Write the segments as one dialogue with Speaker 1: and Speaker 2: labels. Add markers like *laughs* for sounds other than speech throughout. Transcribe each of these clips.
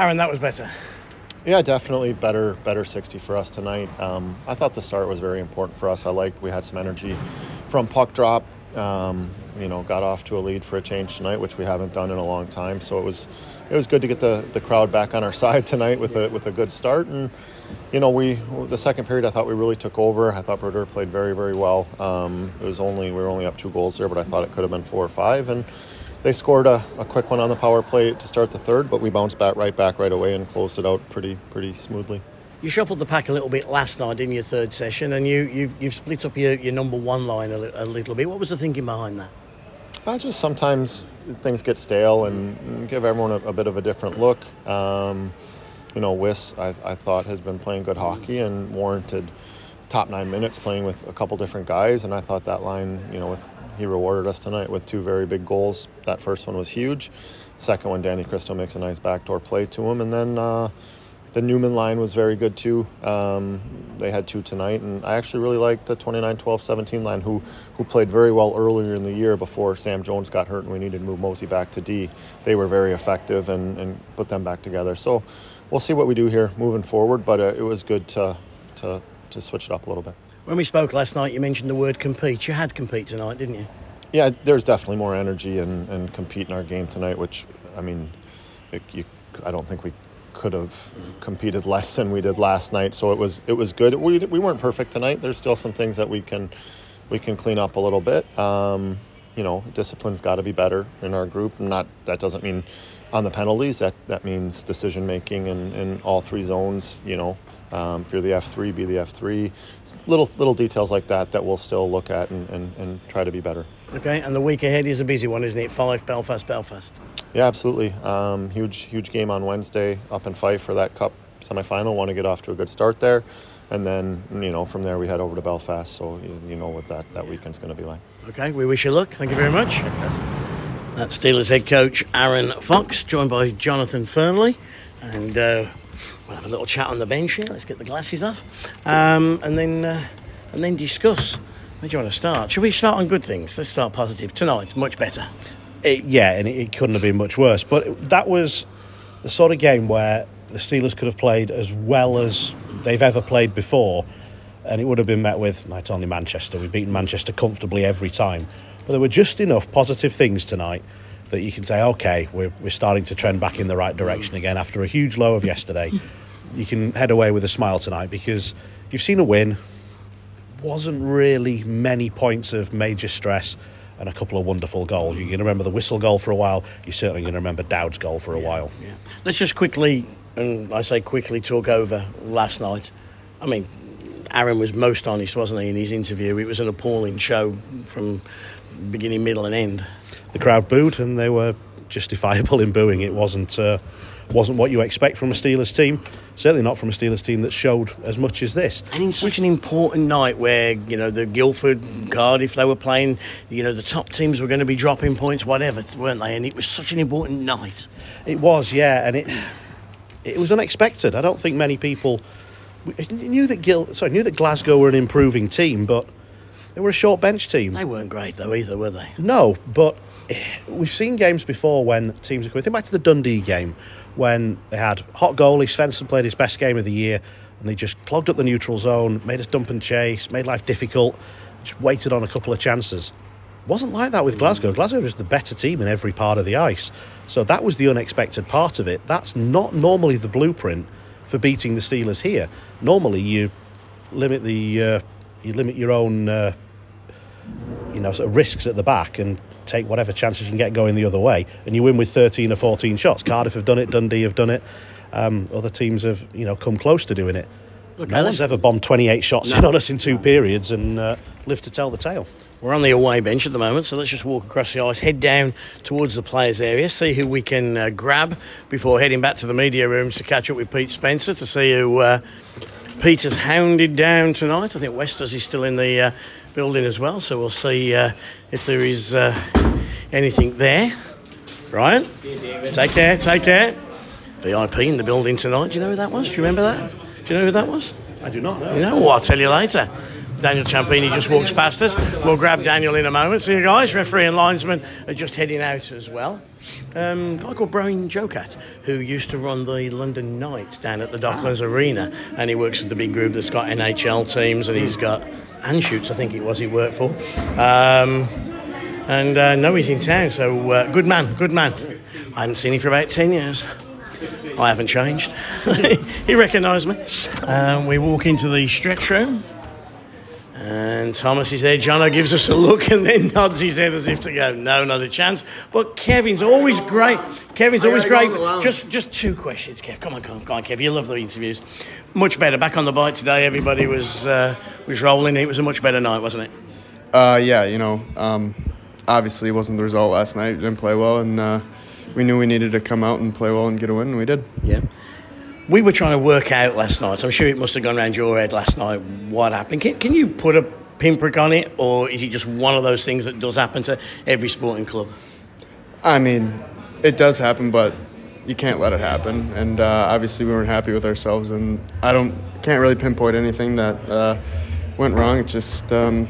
Speaker 1: Aaron, that was better.
Speaker 2: Yeah, definitely better better 60 for us tonight. Um, I thought the start was very important for us. I liked we had some energy from puck drop. Um, you know, got off to a lead for a change tonight, which we haven't done in a long time. So it was it was good to get the, the crowd back on our *laughs* side tonight with a with a good start. And you know, we the second period I thought we really took over. I thought Brodeur played very very well. Um, it was only we were only up two goals there, but I thought it could have been four or five and they scored a, a, quick one on the power play to start the third, but we bounced back right back right away and closed it out pretty pretty smoothly.
Speaker 1: You shuffled the pack a little bit last night in your third session, and you you've, you've split up your, your number one line a, a little bit. What was the thinking behind that?
Speaker 2: Uh, just sometimes things get stale and give everyone a, a bit of a different look. Um, you know, Wiss, I, I, thought, has been playing good hockey and warranted top nine minutes playing with a couple different guys. And I thought that line, you know, with he rewarded us tonight with two very big goals. That first one was huge. Second one, Danny Kristo makes a nice backdoor play to him, and then uh, the Neumann line was very good too. Um, they had two tonight, and I actually really liked the 29 12 17 line, who, who played very well earlier in the year before Sam Jones got hurt and we needed to move Mosey back to D. They were very effective and, and put them back together. So we'll see what we do here moving forward, but uh, it was good to, to, to switch it up a little bit.
Speaker 1: When we spoke last night, you mentioned the word compete. You had compete tonight, didn't you?
Speaker 2: Yeah, there's definitely more energy and, and compete in our game tonight, which, I mean, it, you, I don't think we could have competed less than we did last night. So it was it was good. We, we weren't perfect tonight. There's still some things that we can we can clean up a little bit. Um, you know, discipline's got to be better in our group. Not that doesn't mean on the penalties. That that means decision making in, in all three zones. You know, um, if you're the F three, be the F three. Little little details like that that we'll still look at and, and, and try to be better.
Speaker 1: Okay, and the week ahead is a busy one, isn't it? Fife Belfast, Belfast.
Speaker 2: Yeah, absolutely. Um, huge, huge game on Wednesday up in Fife for that Cup semifinal. Want to get off to a good start there, and then you know from there we head over to Belfast. So you, you know what that that weekend's going to be like.
Speaker 1: Okay, we wish you luck. Thank you very much.
Speaker 2: Thanks, guys.
Speaker 1: That's Steelers head coach Aaron Fox, joined by Jonathan Fernley, and uh, we'll have a little chat on the bench here. Let's get the glasses off, um, and then uh, and then discuss. Where do you want to start? Should we start on good things? Let's start positive tonight. Much better.
Speaker 3: It, yeah, and it, it, couldn't have been much worse. But that was the sort of game where the Steelers could have played as well as they've ever played before, and it would have been met with, no, only Manchester. We've beaten Manchester comfortably every time. But there were just enough positive things tonight that you can say, okay, we're, we're starting to trend back in the right direction again after a huge low of yesterday. You can head away with a smile tonight because you've seen a win. Wasn't really many points of major stress and a couple of wonderful goals. You're going to remember the whistle goal for a while. You're certainly going to remember Dowd's goal for a
Speaker 1: yeah,
Speaker 3: while.
Speaker 1: Yeah. Let's just quickly, and I say quickly, talk over last night. I mean, Aaron was most honest, wasn't he, in his interview? It was an appalling show from beginning, middle, and end.
Speaker 3: The crowd booed, and they were justifiable in booing. It wasn't. Uh, wasn't what you expect from a Steelers team. Certainly not from a Steelers team that showed as much as this.
Speaker 1: And in such an important night where, you know, the Guildford, Cardiff, they were playing, you know, the top teams were going to be dropping points, whatever, weren't they? And it was such an important night.
Speaker 3: It was, yeah. And it it was unexpected. I don't think many people knew that Gil, sorry, knew that Glasgow were an improving team, but they were a short bench team.
Speaker 1: They weren't great, though, either, were they?
Speaker 3: No, but we've seen games before when teams are coming. Think back to the Dundee game when they had hot goalie. Svensson played his best game of the year, and they just clogged up the neutral zone, made us dump and chase, made life difficult, just waited on a couple of chances. Wasn't like that with Glasgow. Glasgow was the better team in every part of the ice. So that was the unexpected part of it. That's not normally the blueprint for beating the Steelers here. Normally, you limit the uh, you limit your own uh, you know sort of risks at the back and take whatever chances you can get going the other way, and you win with 13 or 14 shots. Cardiff have done it, Dundee have done it. Um, other teams have, you know, come close to doing it. Look, no one's ever bombed 28 shots no. in on us in two periods and uh, lived to tell the tale.
Speaker 1: We're on the away bench at the moment, so let's just walk across the ice, head down towards the players' area, see who we can uh, grab before heading back to the media rooms to catch up with Pete Spencer to see who uh, Pete has hounded down tonight. I think Westers is still in the uh, building as well, so we'll see uh, if there is uh, anything there. Ryan, take care, take care. VIP in the building tonight. Do you know who that was? Do you remember that? Do you know who that was?
Speaker 3: I do not know.
Speaker 1: You know what? I'll tell you later. Daniel Ciampini just walks past us. We'll grab Daniel in a moment. See you guys. Referee and linesman are just heading out as well. Um, a guy called Brian Jokat, who used to run the London Knights down at the Docklands Arena, and he works with the big group that's got NHL teams, and he's got Anschutz, I think it was, he worked for. Um, and uh, no, he's in town, so uh, good man, good man. I hadn't seen him for about 10 years. I haven't changed. *laughs* he recognised me. Um, we walk into the stretch room. And Thomas is there. Jono gives us a look and then *laughs* nods his head as if to go, no, not a chance. But Kevin's always great. Kevin's always great. Just just two questions, Kev. Come on, come on, come on, Kev. You love the interviews. Much better. Back on the bike today. Everybody was uh, was rolling. It was a much better night, wasn't it?
Speaker 4: Uh, yeah, you know, um, obviously it wasn't the result last night. We didn't play well, and uh, we knew we needed to come out and play well and get a win, and we did.
Speaker 1: Yeah. We were trying to work out last night. So I'm sure it must have gone around your head last night what happened. Can, can you put a pinprick on it, or is it just one of those things that does happen to every sporting club?
Speaker 4: I mean, it does happen, but you can't let it happen. And uh, obviously, we weren't happy with ourselves, and I don't can't really pinpoint anything that uh, went wrong. It just um,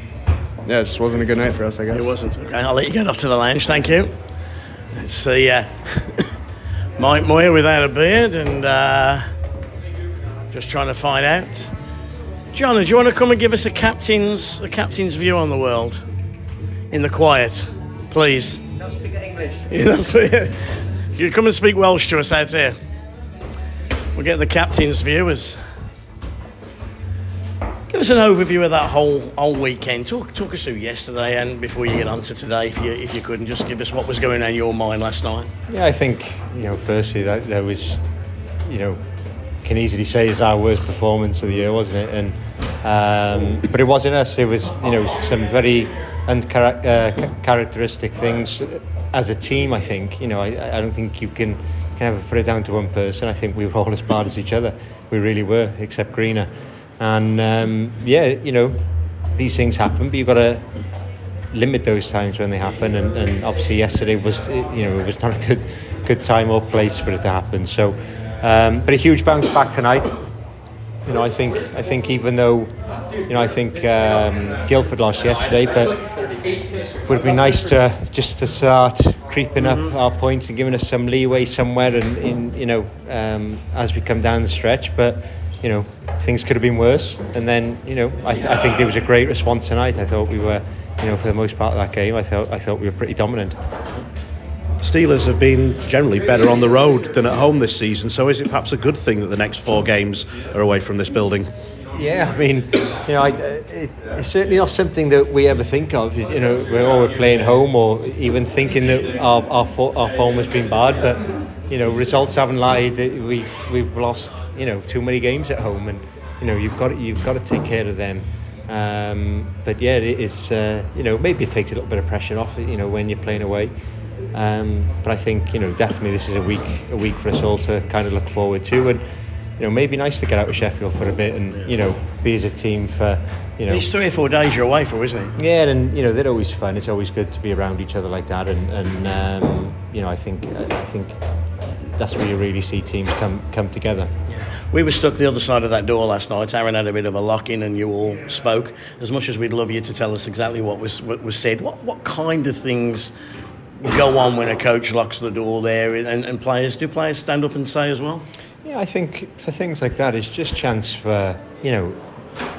Speaker 4: yeah, it just wasn't a good night for us. I guess
Speaker 1: It wasn't. Okay, I'll let you get off to the lounge. Thank you. Let's see. Uh, *laughs* Mike Moyer without a beard and uh, just trying to find out. John, do you want to come and give us a captain's a captain's view on the world in the quiet, please?
Speaker 5: Not speak English. *laughs*
Speaker 1: You come and speak Welsh to us out here. We'll get the captain's view as. Us an overview of that whole whole weekend. Talk talk us through yesterday and before you get on to today, if you if you could, and just give us what was going on in your mind last night.
Speaker 5: Yeah, I think you know. Firstly, that there was, you know, can easily say it's our worst performance of the year, wasn't it? And um, but it wasn't us. It was you know some very uncharacteristic things as a team. I think you know. I, I don't think you can can ever put it down to one person. I think we were all as bad as each other. We really were, except Greener. And um, yeah, you know, these things happen, but you've got to limit those times when they happen. And, and obviously, yesterday was, you know, it was not a good, good time or place for it to happen. So, um, but a huge bounce back tonight. You know, I think, I think even though, you know, I think um, Guildford lost yesterday, but it would be nice to just to start creeping up our points and giving us some leeway somewhere, and in you know, um, as we come down the stretch, but you know, things could have been worse. And then, you know, I, th- I think there was a great response tonight. I thought we were, you know, for the most part of that game, I thought I thought we were pretty dominant.
Speaker 3: Steelers have been generally better on the road than at home this season. So is it perhaps a good thing that the next four games are away from this building?
Speaker 5: Yeah, I mean, you know, I, it, it's certainly not something that we ever think of. You know, we're always playing home or even thinking that our our, our form has been bad, but you know, results haven't lied. We've we've lost you know too many games at home, and you know you've got to, you've got to take care of them. Um, but yeah, it is. Uh, you know, maybe it takes a little bit of pressure off. You know, when you're playing away. Um, but I think you know definitely this is a week a week for us all to kind of look forward to, and you know maybe nice to get out of Sheffield for a bit and you know be as a team for you know.
Speaker 1: It's three or four days you're away for, isn't it?
Speaker 5: Yeah, and you know they're always fun. It's always good to be around each other like that, and, and um, you know I think I think that's where you really see teams come come together. Yeah.
Speaker 1: We were stuck the other side of that door last night. Aaron had a bit of a lock in, and you all spoke. As much as we'd love you to tell us exactly what was what was said, what what kind of things go on when a coach locks the door there, and, and players do players stand up and say as well?
Speaker 5: Yeah, I think for things like that, it's just chance for you know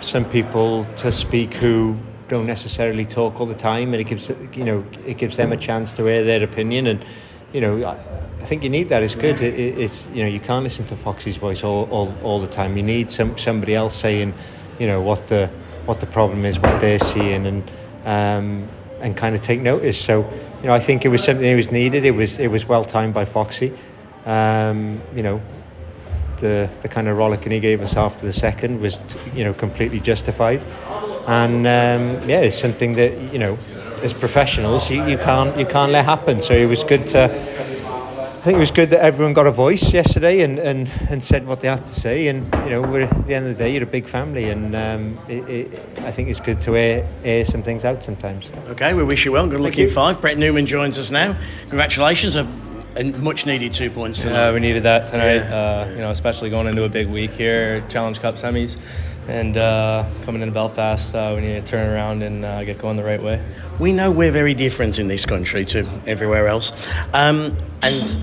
Speaker 5: some people to speak who don't necessarily talk all the time, and it gives you know it gives them a chance to air their opinion, and you know I, think you need that. It's good. It, it's you know you can't listen to Foxy's voice all, all, all the time. You need some somebody else saying, you know what the what the problem is, what they're seeing, and um, and kind of take notice. So you know I think it was something that was needed. It was it was well timed by Foxy. Um, you know the the kind of rollicking he gave us after the second was you know completely justified, and um, yeah, it's something that you know as professionals you, you can't you can't let happen. So it was good to. I think it was good that everyone got a voice yesterday and, and, and said what they had to say. And you know, we're at the end of the day, you're a big family, and um, it, it, I think it's good to air, air some things out sometimes.
Speaker 1: Okay, we wish you well. Good luck in Fife. Brett Neumann joins us now. Congratulations, a and much needed two points tonight.
Speaker 6: Uh, we needed that tonight. Uh, you know, especially going into a big week here, Challenge Cup semis, and uh, coming into Belfast, uh, we need to turn around and uh, get going the right way.
Speaker 1: We know we're very different in this country to everywhere else, um, and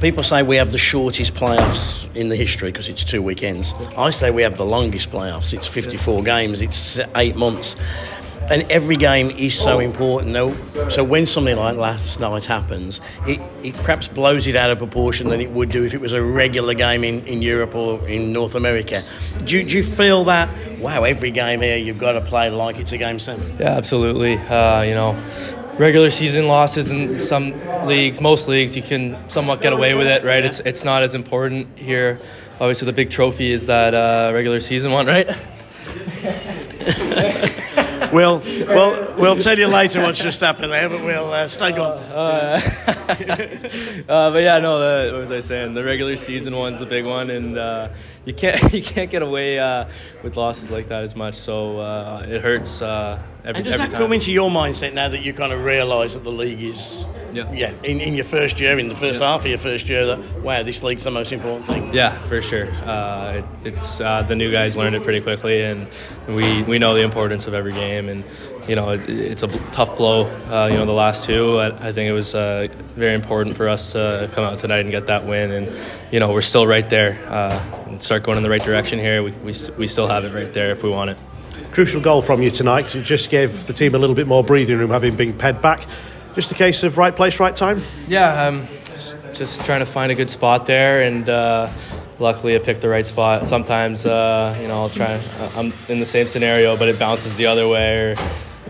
Speaker 1: people say we have the shortest playoffs in the history because it's two weekends. I say we have the longest playoffs. It's 54 games. It's eight months. And every game is so important. Though, so when something like last night happens, it, it perhaps blows it out of proportion than it would do if it was a regular game in, in Europe or in North America. Do, you- do you feel that? Wow, every game here you've got to play like it's a game seven.
Speaker 6: Yeah, absolutely. Uh, you know, regular season losses in some leagues, most leagues, you can somewhat get away with it, right? It's it's not as important here. Obviously, the big trophy is that uh, regular season one, right? *laughs* *laughs*
Speaker 1: We'll, we'll, we'll tell you later what's just happened there, but we'll uh, stay on. *laughs*
Speaker 6: Uh, but yeah, no. The, what was I saying? The regular season one's the big one, and uh, you can't *laughs* you can't get away uh, with losses like that as much. So uh, it hurts uh, every,
Speaker 1: And does
Speaker 6: every
Speaker 1: that
Speaker 6: time.
Speaker 1: come into your mindset now that you kind of realise that the league is,
Speaker 6: Yeah.
Speaker 1: yeah, in, in your first year, in the first half of your first year, that wow, this league's the most important thing.
Speaker 6: Yeah, for sure. Uh, it, it's uh, the new guys learned it pretty quickly, and we, we know the importance of every game. And you know, it, it's a tough blow. Uh, you know, the last two. I, I think it was uh, very important for us to come out tonight and get that win. And you know, we're still right there. Uh, and start going in the right direction here. We we, st- we still have it right there if we want it.
Speaker 3: Crucial goal from you tonight 'cause it just gave the team a little bit more breathing room having been ped back. Just a case of right place, right time.
Speaker 6: Yeah, um, just trying to find a good spot there, and uh, luckily I picked the right spot. Sometimes, uh, you know, I'll try. uh, I'm in the same scenario, but it bounces the other way, or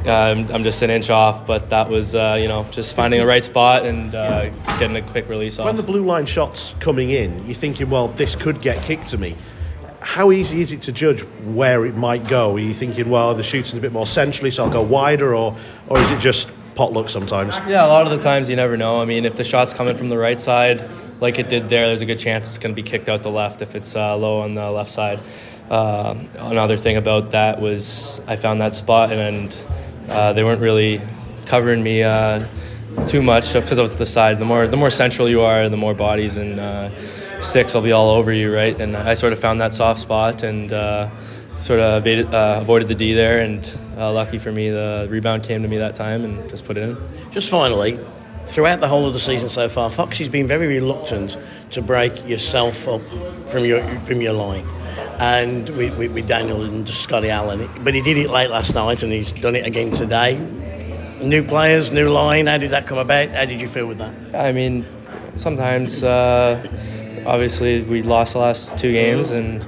Speaker 6: uh, I'm, I'm just an inch off. But that was, uh, you know, just finding the right spot and uh, getting a quick release off.
Speaker 3: When the blue line shots coming in, you're thinking, well, this could get kicked to me. How easy is it to judge where it might go? Are you thinking, well, the shooting's a bit more centrally, so I'll go wider, or or is it just pot luck sometimes?
Speaker 6: Yeah, a lot of the times you never know. I mean, if the shot's coming from the right side, like it did there, there's a good chance it's going to be kicked out the left if it's uh, low on the left side. Uh, another thing about that was I found that spot and uh, they weren't really covering me uh, too much because it was the side. The more the more central you are, the more bodies and uh, sticks will be all over you, right? And I sort of found that soft spot and. Sort of evaded, uh, avoided the D there, and uh, lucky for me, the rebound came to me that time and just put it in.
Speaker 1: Just finally, throughout the whole of the season so far, Foxy's been very reluctant to break yourself up from your from your line. And with, with, with Daniel and Scotty Allen, but he did it late last night, and he's done it again today. New players, new line. How did that come about? How did you feel with that?
Speaker 6: I mean, sometimes, uh, obviously, we lost the last two games, and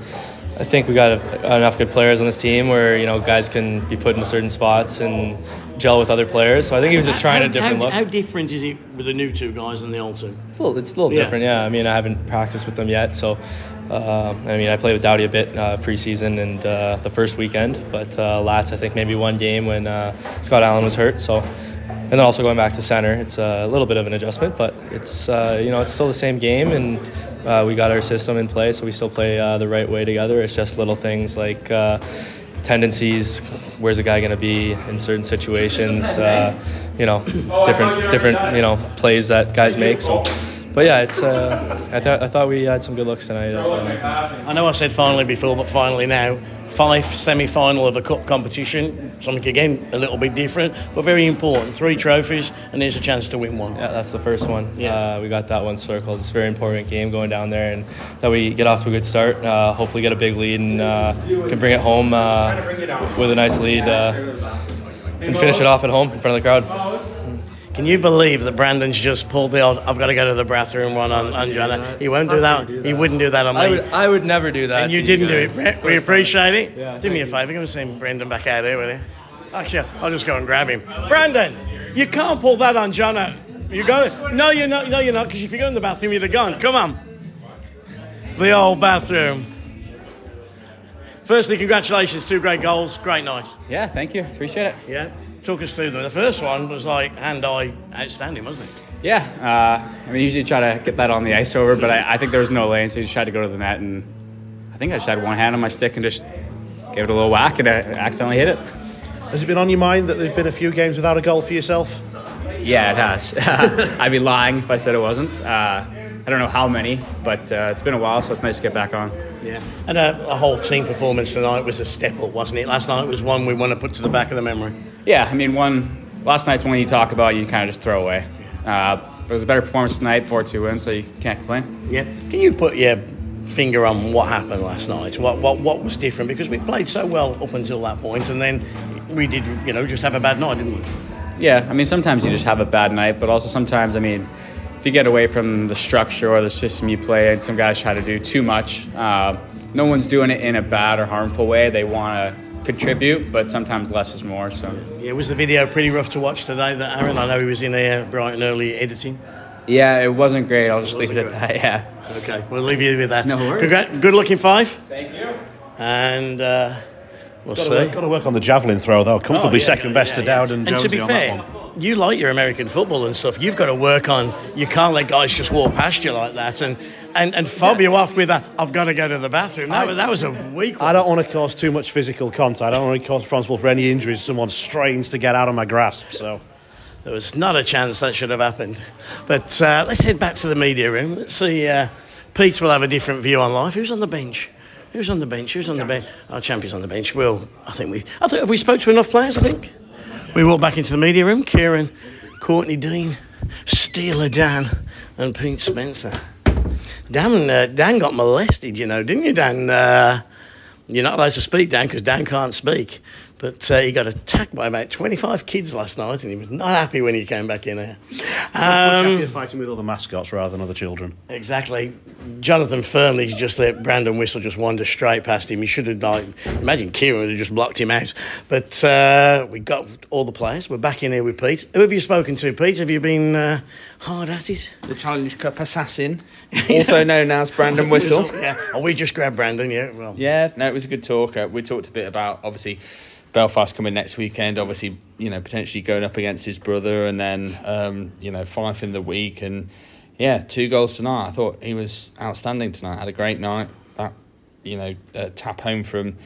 Speaker 6: I think we got a, enough good players on this team where you know guys can be put into certain spots and gel with other players. So I think he was just trying
Speaker 1: how,
Speaker 6: a different
Speaker 1: how,
Speaker 6: look.
Speaker 1: How different is it with the new two guys and the old two?
Speaker 6: It's a little, it's a little
Speaker 1: Yeah.
Speaker 6: different, yeah. I mean, I haven't practiced with them yet, so uh, I mean, I played with Dowdy a bit uh, preseason and uh, the first weekend, but uh, Lats, I think maybe one game when uh, Scott Allen was hurt. So, and then also going back to center, it's a little bit of an adjustment, but it's uh, you know it's still the same game, and uh, we got our system in place, so we still play uh, the right way together. It's just little things like. Uh, tendencies where's a guy going to be in certain situations uh, you know different different you know plays that guys make so but yeah it's uh, I, th- I thought we had some good looks tonight.
Speaker 1: I know I said finally before, but finally now. Fife semi-final of a cup competition. Something again a little bit different, but very important. Three trophies, and there's a chance to win one.
Speaker 6: Yeah, that's the first one.
Speaker 1: Yeah.
Speaker 6: Uh, we got that one circled. It's a very important game going down there, and that we get off to a good start. Uh, hopefully, get a big lead and uh, can bring it home uh, with a nice lead uh, and finish it off at home in front of the crowd.
Speaker 1: Can you believe that Brandon's just pulled the old, I've got to go to the bathroom one on, on Joanna? He won't do that. He wouldn't do that on me.
Speaker 6: I would, I would never do that.
Speaker 1: and you didn't do it. Brett. We appreciate it.
Speaker 6: Yeah,
Speaker 1: do me a favour, give me send Brandon back out here, will you? Actually, I'll just go and grab him. Brandon, you can't pull that on Jono. You got it? No, you're not. No, you're not. Because if you go in the bathroom, you'd have gone. Come on. The old bathroom. Firstly, congratulations. Two great goals. Great night.
Speaker 7: Yeah, thank you. Appreciate it.
Speaker 1: Yeah. Talk us through them. The first one was like hand-eye outstanding, wasn't it?
Speaker 7: Yeah, uh, I mean, usually try to get that on the ice over, but I, I think there was no lane, so he just tried to go to the net, and I think I just had one hand on my stick and just gave it a little whack, and I accidentally hit it.
Speaker 3: Has it been on your mind that there's been a few games without a goal for yourself?
Speaker 7: Yeah, it has. *laughs* I'd be lying if I said it wasn't. Uh, I don't know how many, but uh, it's been a while, so it's nice to get back on.
Speaker 1: Yeah. And a, a whole team performance tonight was a step up, wasn't it? Last night was one we want to put to the back of the memory.
Speaker 7: Yeah, I mean, one last night's one you talk about, you kind of just throw away. Uh, but it was a better performance tonight, 4 2 win, so you can't complain.
Speaker 1: Yeah. Can you put your finger on what happened last night? What what what was different? Because we played so well up until that point, and then we did, you know, just have a bad night, didn't we?
Speaker 7: Yeah, I mean, sometimes you just have a bad night, but also sometimes, I mean, if you get away from the structure or the system you play, and some guys try to do too much, uh, no one's doing it in a bad or harmful way. They want to contribute, but sometimes less is more. So
Speaker 1: Yeah, was the video pretty rough to watch today? That Aaron, I know he was in there bright and early editing.
Speaker 7: yeah, it wasn't great. I'll just leave it
Speaker 1: wasn't
Speaker 7: at that. Yeah.
Speaker 1: Okay, we'll leave you with that.
Speaker 7: No worries.
Speaker 1: Congra- good looking Fife,
Speaker 7: Thank you.
Speaker 1: and uh, we'll
Speaker 3: Got
Speaker 1: see.
Speaker 3: to, work, got to work on the javelin throw though. Comfortably
Speaker 1: Oh, yeah,
Speaker 3: second
Speaker 1: yeah,
Speaker 3: best
Speaker 1: yeah,
Speaker 3: to
Speaker 1: yeah.
Speaker 3: Dowd and,
Speaker 1: And to
Speaker 3: Jonesy
Speaker 1: be
Speaker 3: on
Speaker 1: fair,
Speaker 3: that one.
Speaker 1: You like your American football and stuff. You've got to work on. You can't let guys just walk past you like that and and, and fob you off with a. I've got to go to the bathroom. That, was- that was a weak one.
Speaker 3: I don't want to cause too much physical contact. I don't want to cause responsible for any injuries. Someone strains to get out of my grasp. So
Speaker 1: There was not a chance that should have happened. But uh, let's head back to the media room. Let's see. Uh, Pete will have a different view on life. Who's on the bench? Who's on the bench? Who's on the bench? Our champion's on the bench. Will I think we? I think have we spoke to enough players. I think we walk back into the media room. Kieran, Courtney Dean, Steeler Dan, and Pete Spencer. Dan, uh, Dan got molested, you know, didn't you, Dan? Uh, you're not allowed to speak, Dan, because Dan can't speak. But uh, he got attacked by about 25 kids last night, and he was not happy when he came back in here. Um,
Speaker 3: champion fighting with other mascots rather than other children.
Speaker 1: Exactly. Jonathan Fernley's just let Brandon Whistle just wander straight past him. He should have like imagine Kieran would have just blocked him out. But uh, we got all the players. We're back in here with Pete. Who have you spoken to, Pete? Have you been uh, hard at it?
Speaker 8: the Challenge Cup assassin, *laughs* also known as Brandon Whistle.
Speaker 1: Yeah. Oh, we just grabbed Brandon. Yeah. Well.
Speaker 8: Yeah, no, it was a good talk. Uh, we talked a bit about obviously Belfast coming next weekend. Obviously, you know, potentially going up against his brother, and then um, you know, Fife in the week, and yeah, two goals tonight. I thought he was outstanding tonight. Had a great night. That you know, uh, tap home from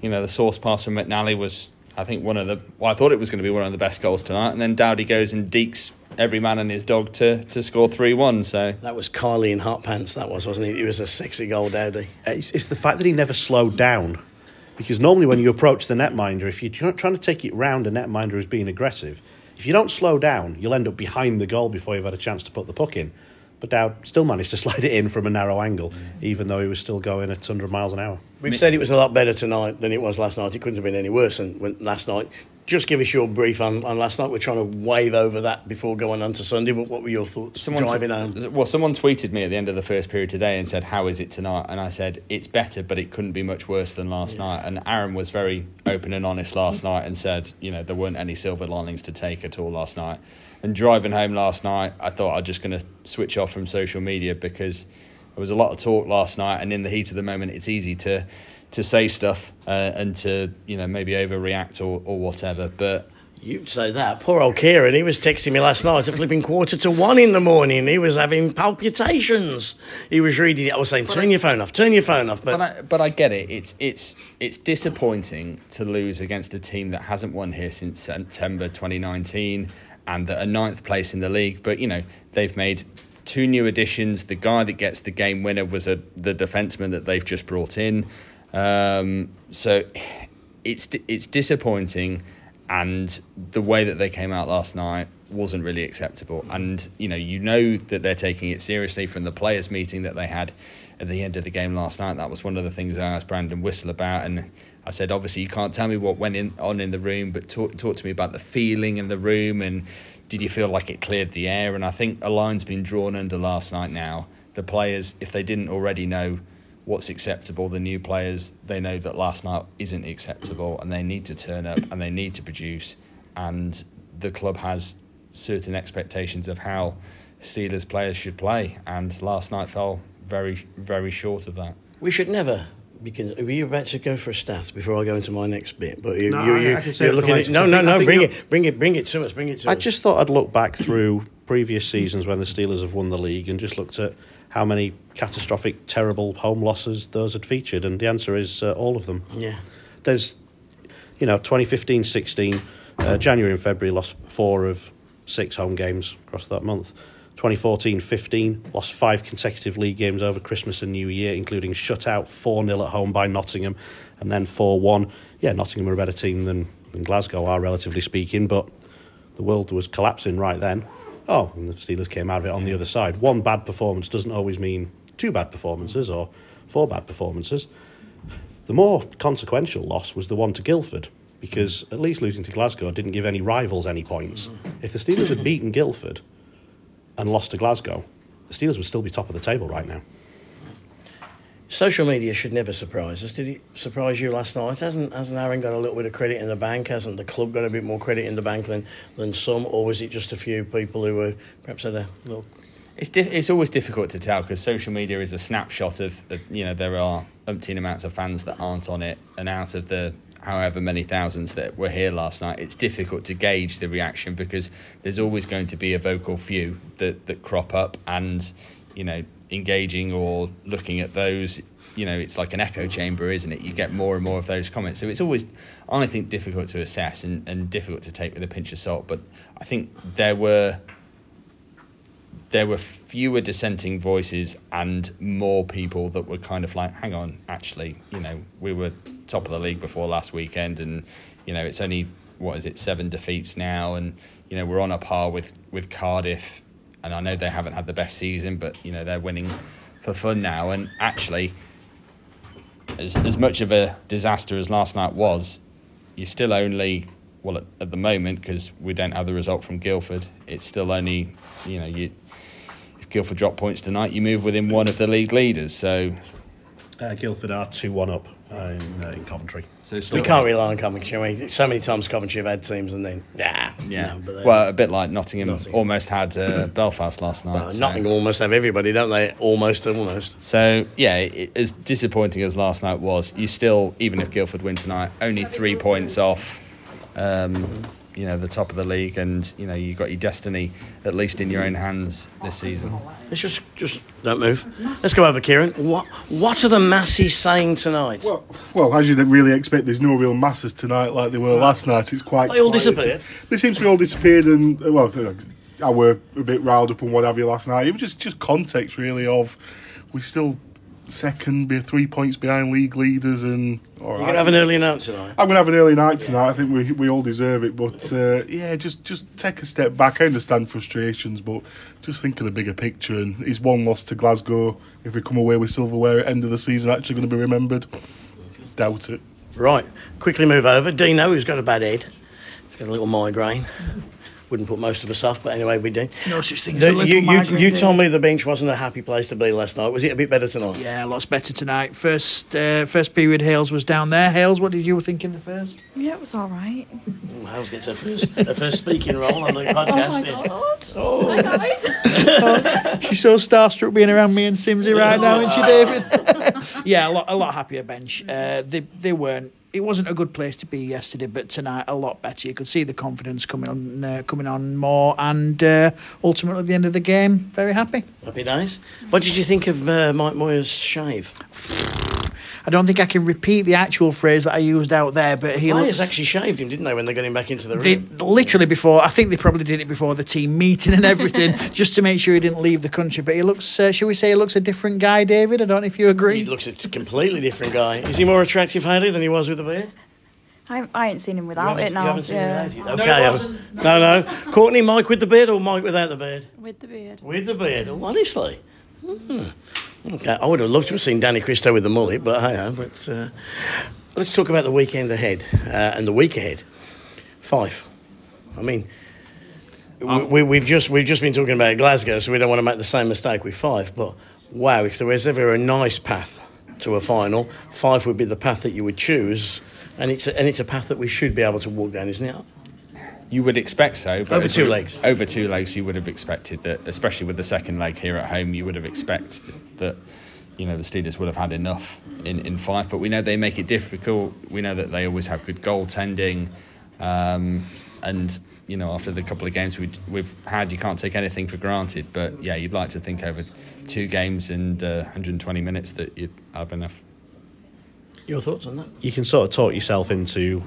Speaker 8: you know the source pass from McNally was. I think one of the well, I thought it was going to be one of the best goals tonight, and then Dowdy goes and deeks every man and his dog to to score three one. So
Speaker 1: That was Carly in hot pants. That was, wasn't it? It was a sexy goal, Dowdy.
Speaker 3: It's, it's the fact that he never slowed down. Because normally, when you approach the netminder, if you're trying to take it round a netminder who's being aggressive, if you don't slow down, you'll end up behind the goal before you've had a chance to put the puck in. But Dowd still managed to *laughs* slide it in from a narrow angle, even though he was still going at 100 miles an hour.
Speaker 1: We've said it was a lot better tonight than it was last night. It couldn't have been any worse than last night. Just give us your brief on, on last night. We're trying to wave over that before going on to Sunday. But what were your thoughts someone driving home?
Speaker 8: Well, someone tweeted me at the end of the first period today and said, "How is it tonight?" And I said, "It's better, but it couldn't be much worse than last night." And Aaron was very open and honest last mm. night and said, "You know, there weren't any silver linings to take at all last night." And driving home last night, I thought I was just going to switch off from social media because there was a lot of talk last night, and in the heat of the moment, it's easy to to say stuff uh, and to you know maybe overreact or, or whatever. But
Speaker 1: You'd say that. Poor old Kieran, he was texting me last night at flipping quarter to one in the morning. He was having palpitations. He was reading it. I was saying, turn your phone off, turn your phone off. But,
Speaker 8: But I, but I get it. It's it's it's disappointing to lose against a team that hasn't won here since September 2019 and that are ninth place in the league. But you know they've made two new additions. The guy that gets the game winner was a the defenseman that they've just brought in. Um, so it's it's disappointing, and the way that they came out last night wasn't really acceptable. And you know, you know that they're taking it seriously from the players' meeting that they had at the end of the game last night. That was one of the things I asked Brandon Whistle about, and I said, obviously, you can't tell me what went in, on in the room, but talk talk to me about the feeling in the room and did you feel like it cleared the air? And I think a line's been drawn under last night. Now the players, if they didn't already know what's acceptable. The new players, they know that last night isn't acceptable and they need to turn up and they need to produce. And the club has certain expectations of how Steelers players should play. And last night fell very, very short of that.
Speaker 1: we should never. Because were you about to go for a stat before I go into my next bit? But you,
Speaker 3: No,
Speaker 1: you,
Speaker 3: I-
Speaker 1: you,
Speaker 3: I can say
Speaker 1: you're looking at
Speaker 3: later,
Speaker 1: no,
Speaker 3: 'cause I
Speaker 1: no, no. Bring
Speaker 3: you're-
Speaker 1: it, bring it, bring it to us. Bring it to
Speaker 3: I
Speaker 1: us.
Speaker 3: just thought I'd look back through previous seasons when the Steelers have won the league and just looked at how many catastrophic, terrible home losses those had featured, and the answer is uh, all of them.
Speaker 1: yeah.
Speaker 3: There's, you know, 2015 16, uh, January and February lost four of six home games across that month. 2014-15 lost five consecutive league games over Christmas and New Year, including shutout 4-0 at home by Nottingham, and then 4-1. Yeah, Nottingham are a better team than, than Glasgow are, relatively speaking, but the world was collapsing right then. Oh, and the Steelers came out of it on the other side. One bad performance doesn't always mean two bad performances or four bad performances. The more consequential loss was the one to Guildford, because at least losing to Glasgow didn't give any rivals any points. Mm. If the Steelers had beaten Guildford and lost to Glasgow, the Steelers would still be top of the table right now.
Speaker 1: Social media should never surprise us. Did it surprise you last night? Hasn't hasn't Aaron got a little bit of credit in the bank? Hasn't the club got a bit more credit in the bank than, than some? Or was it just a few people who were perhaps had a little
Speaker 8: It's it's always difficult to tell because social media is a snapshot of, of you know there are umpteen amounts of fans that aren't on it, and out of the however many thousands that were here last night, it's difficult to gauge the reaction because there's always going to be a vocal few that that crop up, and you know engaging or looking at those. You know, it's like an echo chamber, isn't it? You get more and more of those comments. So it's always, I think, difficult to assess and, and difficult to take with a pinch of salt. But I think there were there were fewer dissenting voices and more people that were kind of like, hang on, actually, you know, we were top of the league before last weekend, and you know, it's only what is it, seven defeats now, and you know, we're on a par with with Cardiff, and I know they haven't had the best season, but you know, they're winning for fun now, and actually, as as much of a disaster as last night was, you're still only well at, at the moment because we don't have the result from Guildford. It's still only you know you if Guildford drop points tonight, you move within one of the league leaders. So
Speaker 3: Uh, Guildford are 2 1 up uh, in, uh, in Coventry.
Speaker 8: so
Speaker 1: We can't rely on Coventry, can we? So many times Coventry have had teams and then, nah.
Speaker 8: Yeah,
Speaker 1: no, but they-
Speaker 8: well, a bit like Nottingham,
Speaker 1: Nottingham.
Speaker 8: almost had uh, *coughs* Belfast last night.
Speaker 1: well,
Speaker 8: so-
Speaker 1: Nottingham almost have everybody, don't they? Almost, almost.
Speaker 8: So yeah, it, as disappointing as last night was, you still, even if Guildford win tonight, only three points off, um, you know, the top of the league, and you know you've got your destiny at least in your own hands this season.
Speaker 1: Let's just, just don't move. Let's go over, Kieran. What, what are the masses saying tonight?
Speaker 9: Well, well, as you'd really expect, there's no real masses tonight like there were last night. It's quite.
Speaker 1: They all
Speaker 9: quiet.
Speaker 1: disappeared?
Speaker 9: They seem to be all disappeared, and uh, well, I were a bit riled up and what have you last night. It was just just context really of we still second, be three points behind league leaders, and all
Speaker 1: You're
Speaker 9: right.
Speaker 1: going to have an early night tonight.
Speaker 9: I'm gonna have an early night tonight. I think we we all deserve it, but uh, yeah, just just take a step back. I understand frustrations, but just think of the bigger picture. And is one loss to Glasgow, if we come away with silverware at end of the season, actually going to be remembered? Doubt it.
Speaker 1: Right, quickly move over. Dino, who's got a bad head. He's got a little migraine. Wouldn't put most of us off, but anyway, we did.
Speaker 10: No such thing as
Speaker 1: The-
Speaker 10: a little
Speaker 1: you, you, you told me the bench wasn't a happy place to be last night. Was it a bit better tonight?
Speaker 10: Yeah, lots better tonight. First, uh, first period. Hales was down there. Hales, what did you think in the first?
Speaker 11: Yeah, it was all right.
Speaker 1: Ooh, Hales gets her first, her first speaking role on the *laughs* podcast.
Speaker 11: Oh
Speaker 1: podcast.
Speaker 11: my god! Oh. Hi guys. *laughs*
Speaker 10: She's so starstruck being around me and Simsy right now, isn't she, David? *laughs* yeah, a lot, a lot happier bench. Uh, they, they weren't. It wasn't a good place to be yesterday, but tonight a lot better. You could see the confidence coming on, uh, coming on more, and uh, ultimately at the end of the game, very happy.
Speaker 1: Happy days. What did you think of uh, Mike Moyer's shave? *sighs* *laughs*
Speaker 10: I don't think I can repeat the actual phrase that I used out there, but he
Speaker 1: Players
Speaker 10: looks.
Speaker 1: actually shaved him, didn't they, when they got him back into the
Speaker 10: They,
Speaker 1: room?
Speaker 10: literally before, I think they probably did it before the team meeting and everything, *laughs* just to make sure he didn't leave the country. But he looks, uh, shall we say, he looks a different guy, David? I don't know if you agree.
Speaker 1: He looks a completely different guy. Is he more attractive, Haley, than he was with the beard?
Speaker 11: I, I ain't seen him without it now.
Speaker 1: You haven't seen
Speaker 11: yeah.
Speaker 1: him without it? Okay. I haven't- No, no. Courtney, Mike with the beard or Mike without the beard?
Speaker 11: With the beard.
Speaker 1: With the beard. Oh, honestly. Hmm. Okay. I would have loved to have seen Danny Kristo with the mullet, but hey, ho, but uh, let's talk about the weekend ahead uh, and the week ahead. Fife. I mean, we, we, we've just we've just been talking about Glasgow, so we don't want to make the same mistake with Fife. But wow, if there was ever a nice path to a final, Fife would be the path that you would choose, and it's a, and it's a path that we should be able to walk down, isn't it?
Speaker 8: You would expect so, but
Speaker 1: Over two
Speaker 8: we-
Speaker 1: legs.
Speaker 8: Over two legs, you would have expected that, especially with the second leg here at home, you would have expected that, you know, the Steelers would have had enough in, in Fife. But we know they make it difficult. We know that they always have good goaltending, um, and you know, after the couple of games we, we've had, you can't take anything for granted. But yeah, you'd like to think over two games and uh, 120 minutes that you'd have enough.
Speaker 1: Your thoughts on that?
Speaker 3: You can sort of talk yourself into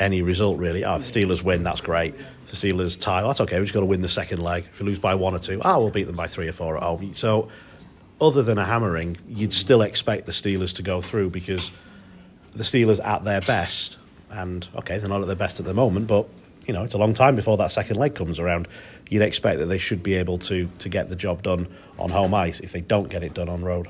Speaker 3: any result really. Oh, the Steelers win, that's great. If the Steelers tie, that's okay. We've just got to win the second leg. If we lose by one or two, ah, we'll beat them by three or four at home. So, other than a hammering, you'd still expect the Steelers to go through because the Steelers at their best, and okay, they're not at their best at the moment, but you know it's a long time before that second leg comes around. You'd expect that they should be able to to get the job done on home ice if they don't get it done on road.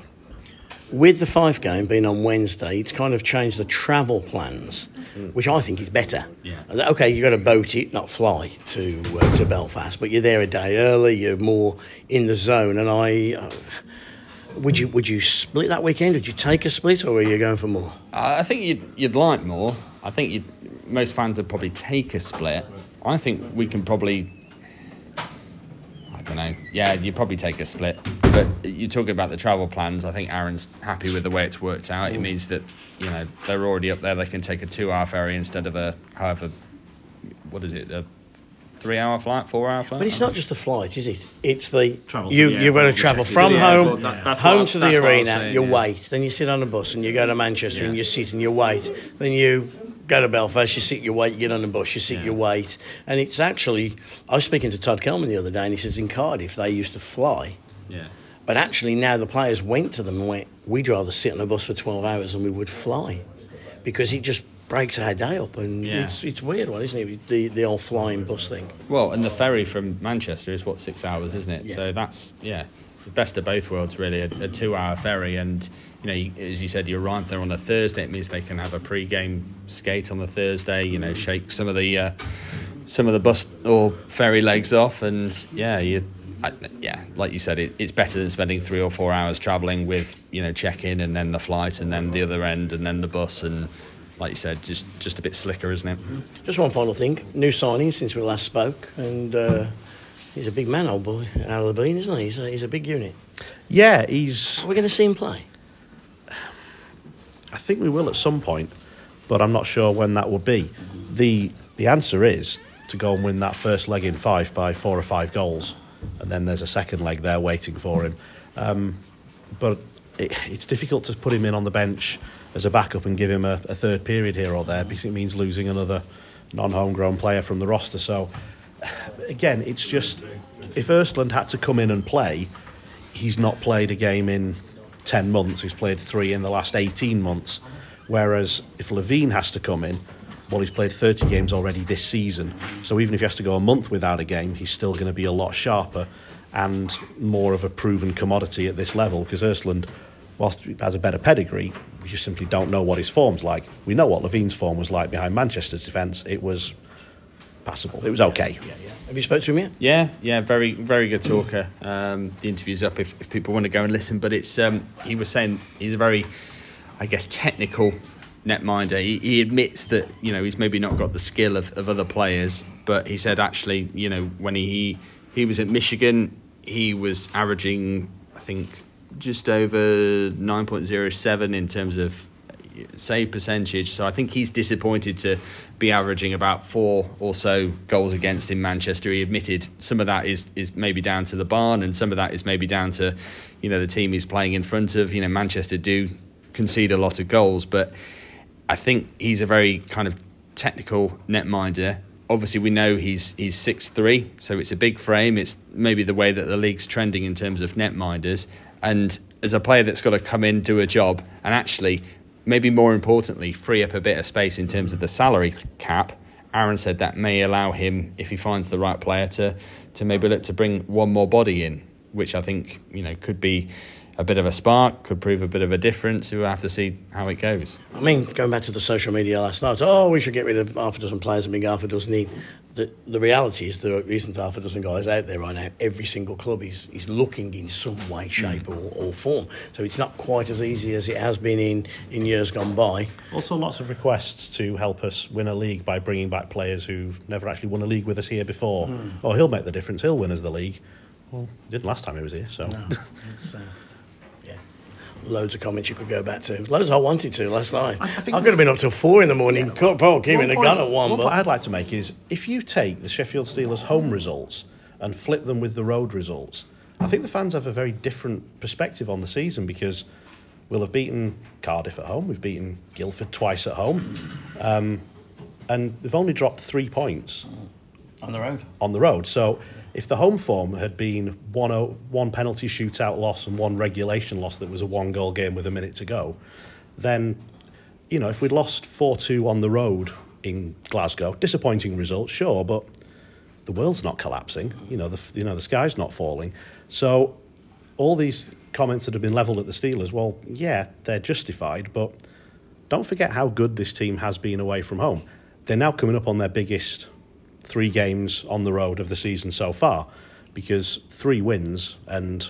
Speaker 1: With the Fife game being on Wednesday, it's kind of changed the travel plans, which I think is better.
Speaker 8: Yeah.
Speaker 1: Okay, you've got to boat it, not fly to uh, to Belfast, but you're there a day early. You're more in the zone, and I. Uh, would you would you split that weekend? Would you take a split, or are you going for more?
Speaker 8: I think you'd, you'd like more. I think you'd, most fans would probably take a split. I think we can probably. I don't know. Yeah, you'd probably take a split. But you're talking about the travel plans. I think Aaron's happy with the way it's worked out. It mm. means that you know they're already up there. They can take a two-hour ferry instead of a however. What is it? A three-hour flight, four-hour flight.
Speaker 1: But it's not just the flight, is it? It's the
Speaker 8: Travel
Speaker 1: you.
Speaker 8: the
Speaker 1: You've got to travel from
Speaker 8: To
Speaker 1: home,
Speaker 8: that- that's
Speaker 1: home
Speaker 8: what-
Speaker 1: to the
Speaker 8: that's what I was
Speaker 1: arena.
Speaker 8: saying,
Speaker 1: you
Speaker 8: yeah.
Speaker 1: wait, then you sit on a bus and you go to Manchester and you sit and you wait. Then you go to Belfast, you sit, you wait. You get on the bus, you sit, you wait. And it's actually. I was speaking to Todd Kelman the other day, and he says in Cardiff they used to fly.
Speaker 8: Yeah.
Speaker 1: But actually, now the players went to them and went, we'd rather sit on a bus for 12 hours than we would fly. Because it just breaks our day up. And
Speaker 8: Yeah.
Speaker 1: it's, it's weird one, isn't it? The, the old flying bus thing.
Speaker 8: Well, and the ferry from Manchester is what six hours, isn't it?
Speaker 1: Yeah.
Speaker 8: So that's yeah, the best of both worlds really. A, a two-hour ferry, and you know, you, as you said, you arrive there on a Thursday. It means they can have a pre-game skate on the Thursday. You know, shake some of the uh, some of the bus or ferry legs off, and yeah, you. I, yeah, like you said, it, it's better than spending three or four hours travelling with you know check-in and then the flight and then the other end and then the bus and like you said, just just a bit slicker, isn't it?
Speaker 1: Just one final thing. New signing since we last spoke, and uh, he's a big man, old boy, out of the bean, isn't he? He's a, he's a big unit.
Speaker 3: Yeah, he's.
Speaker 1: Are we going to see him play?
Speaker 3: I think we will at some point, but I'm not sure when that will be. the The answer is to go and win that first leg in Fife by four or five goals, and then there's a second leg there waiting for him. Um, but it, it's difficult to put him in on the bench as a backup and give him a, a third period here or there because it means losing another non-homegrown player from the roster. So again, it's just if Erstland had to come in and play, he's not played a game in 10 months, he's played three in the last 18 months. Whereas if Levine has to come in, well, he's played 30 games already this season. So even if he has to go a month without a game, he's still going to be a lot sharper and more of a proven commodity at this level because Erstland, whilst has a better pedigree, we just simply don't know what his form's like. We know what Levine's form was like behind Manchester's defence. It was passable. It was okay. Yeah, yeah.
Speaker 1: Have you spoke to him yet?
Speaker 8: Yeah, yeah, very, very good talker. Um, the interview's up if, if people want to go and listen. But it's um, he was saying he's a very, I guess, technical netminder. He, he admits that you know he's maybe not got the skill of, of other players, but he said actually, you know, when he he was at Michigan, he was averaging, I think, just over nine point zero seven in terms of save percentage. So I think he's disappointed to be averaging about four or so goals against in Manchester. He admitted some of that is is maybe down to the barn, and some of that is maybe down to, you know, the team he's playing in front of. You know, Manchester do concede a lot of goals, but I think he's a very kind of technical netminder. Obviously, we know he's he's six three, so it's a big frame. It's maybe the way that the league's trending in terms of netminders. And as a player that's got to come in, do a job, and actually, maybe more importantly, free up a bit of space in terms of the salary cap. Aaron said that may allow him, if he finds the right player, to to maybe look to bring one more body in, which I think you know could be a bit of a spark, could prove a bit of a difference. We'll have to see how it goes.
Speaker 1: I mean, going back to the social media last night, oh, we should get rid of half a dozen players and bring half a dozen in. The, the reality is there isn't half a dozen guys out there right now. Every single club is, is looking in some way, shape, or, or form. So it's not quite as easy as it has been in, in years gone by.
Speaker 3: Also, lots of requests to help us win a league by bringing back players who've never actually won a league with us here before.
Speaker 1: Hmm.
Speaker 3: Oh, he'll make the difference. He'll win us the league. Well, he didn't last time he was here, so.
Speaker 1: No, *laughs* it's, uh, yeah. Loads of comments you could go back to. Loads I wanted to last night. I,
Speaker 3: think
Speaker 1: could have been up till four in the morning. Yeah. Paul keeping the gun at one.
Speaker 3: One
Speaker 1: but
Speaker 3: point I'd like to make is if you take the Sheffield Steelers home results and flip them with the road results, I think the fans have a very different perspective on the season because we'll have beaten Cardiff at home, we've beaten Guildford twice at home, um, and they've only dropped three points
Speaker 1: On the road.
Speaker 3: on the road. So if the home form had been one, one penalty shootout loss and one regulation loss that was a one goal game with a minute to go, then, you know, if we'd lost 4 2 on the road in Glasgow, disappointing result, sure, but the world's not collapsing. You know, the, you know, the sky's not falling. So all these comments that have been levelled at the Steelers, well, yeah, they're justified, but don't forget how good this team has been away from home. They're now coming up on their biggest three games on the road of the season so far because three wins, and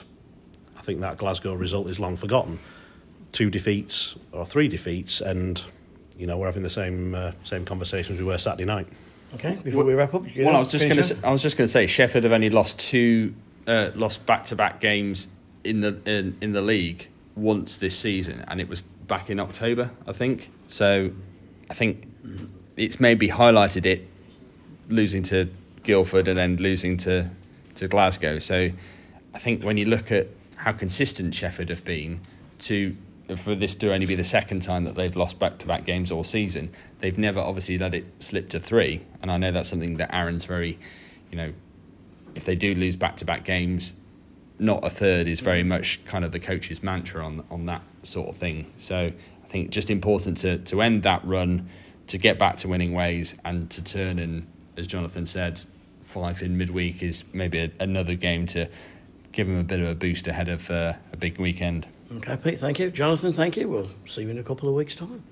Speaker 3: I think that Glasgow result is long forgotten. Two defeats or three defeats, and you know we're having the same uh, same conversations we were Saturday night.
Speaker 1: Okay, before we wrap up. you
Speaker 8: Well,
Speaker 1: know,
Speaker 8: I was just going to. I was just going to say Sheffield have only lost two, uh, lost back-to-back games in the in, in the league once this season, and it was back in October, I think. So, I think it's maybe highlighted it losing to Guildford and then losing to to Glasgow. So, I think when you look at how consistent Sheffield have been to for this to only be the second time that they've lost back-to-back games all season, they've never obviously let it slip to three. And I know that's something that Aaron's very, you know, if they do lose back-to-back games, not a third is very much kind of the coach's mantra on on that sort of thing. So I think just important to to end that run, to get back to winning ways, and to turn and as Jonathan said, Fife in midweek is maybe a, another game to give them a bit of a boost ahead of uh, a big weekend.
Speaker 1: Okay, Pete, thank you. Jonathan, thank you. We'll see you in a couple of weeks' time.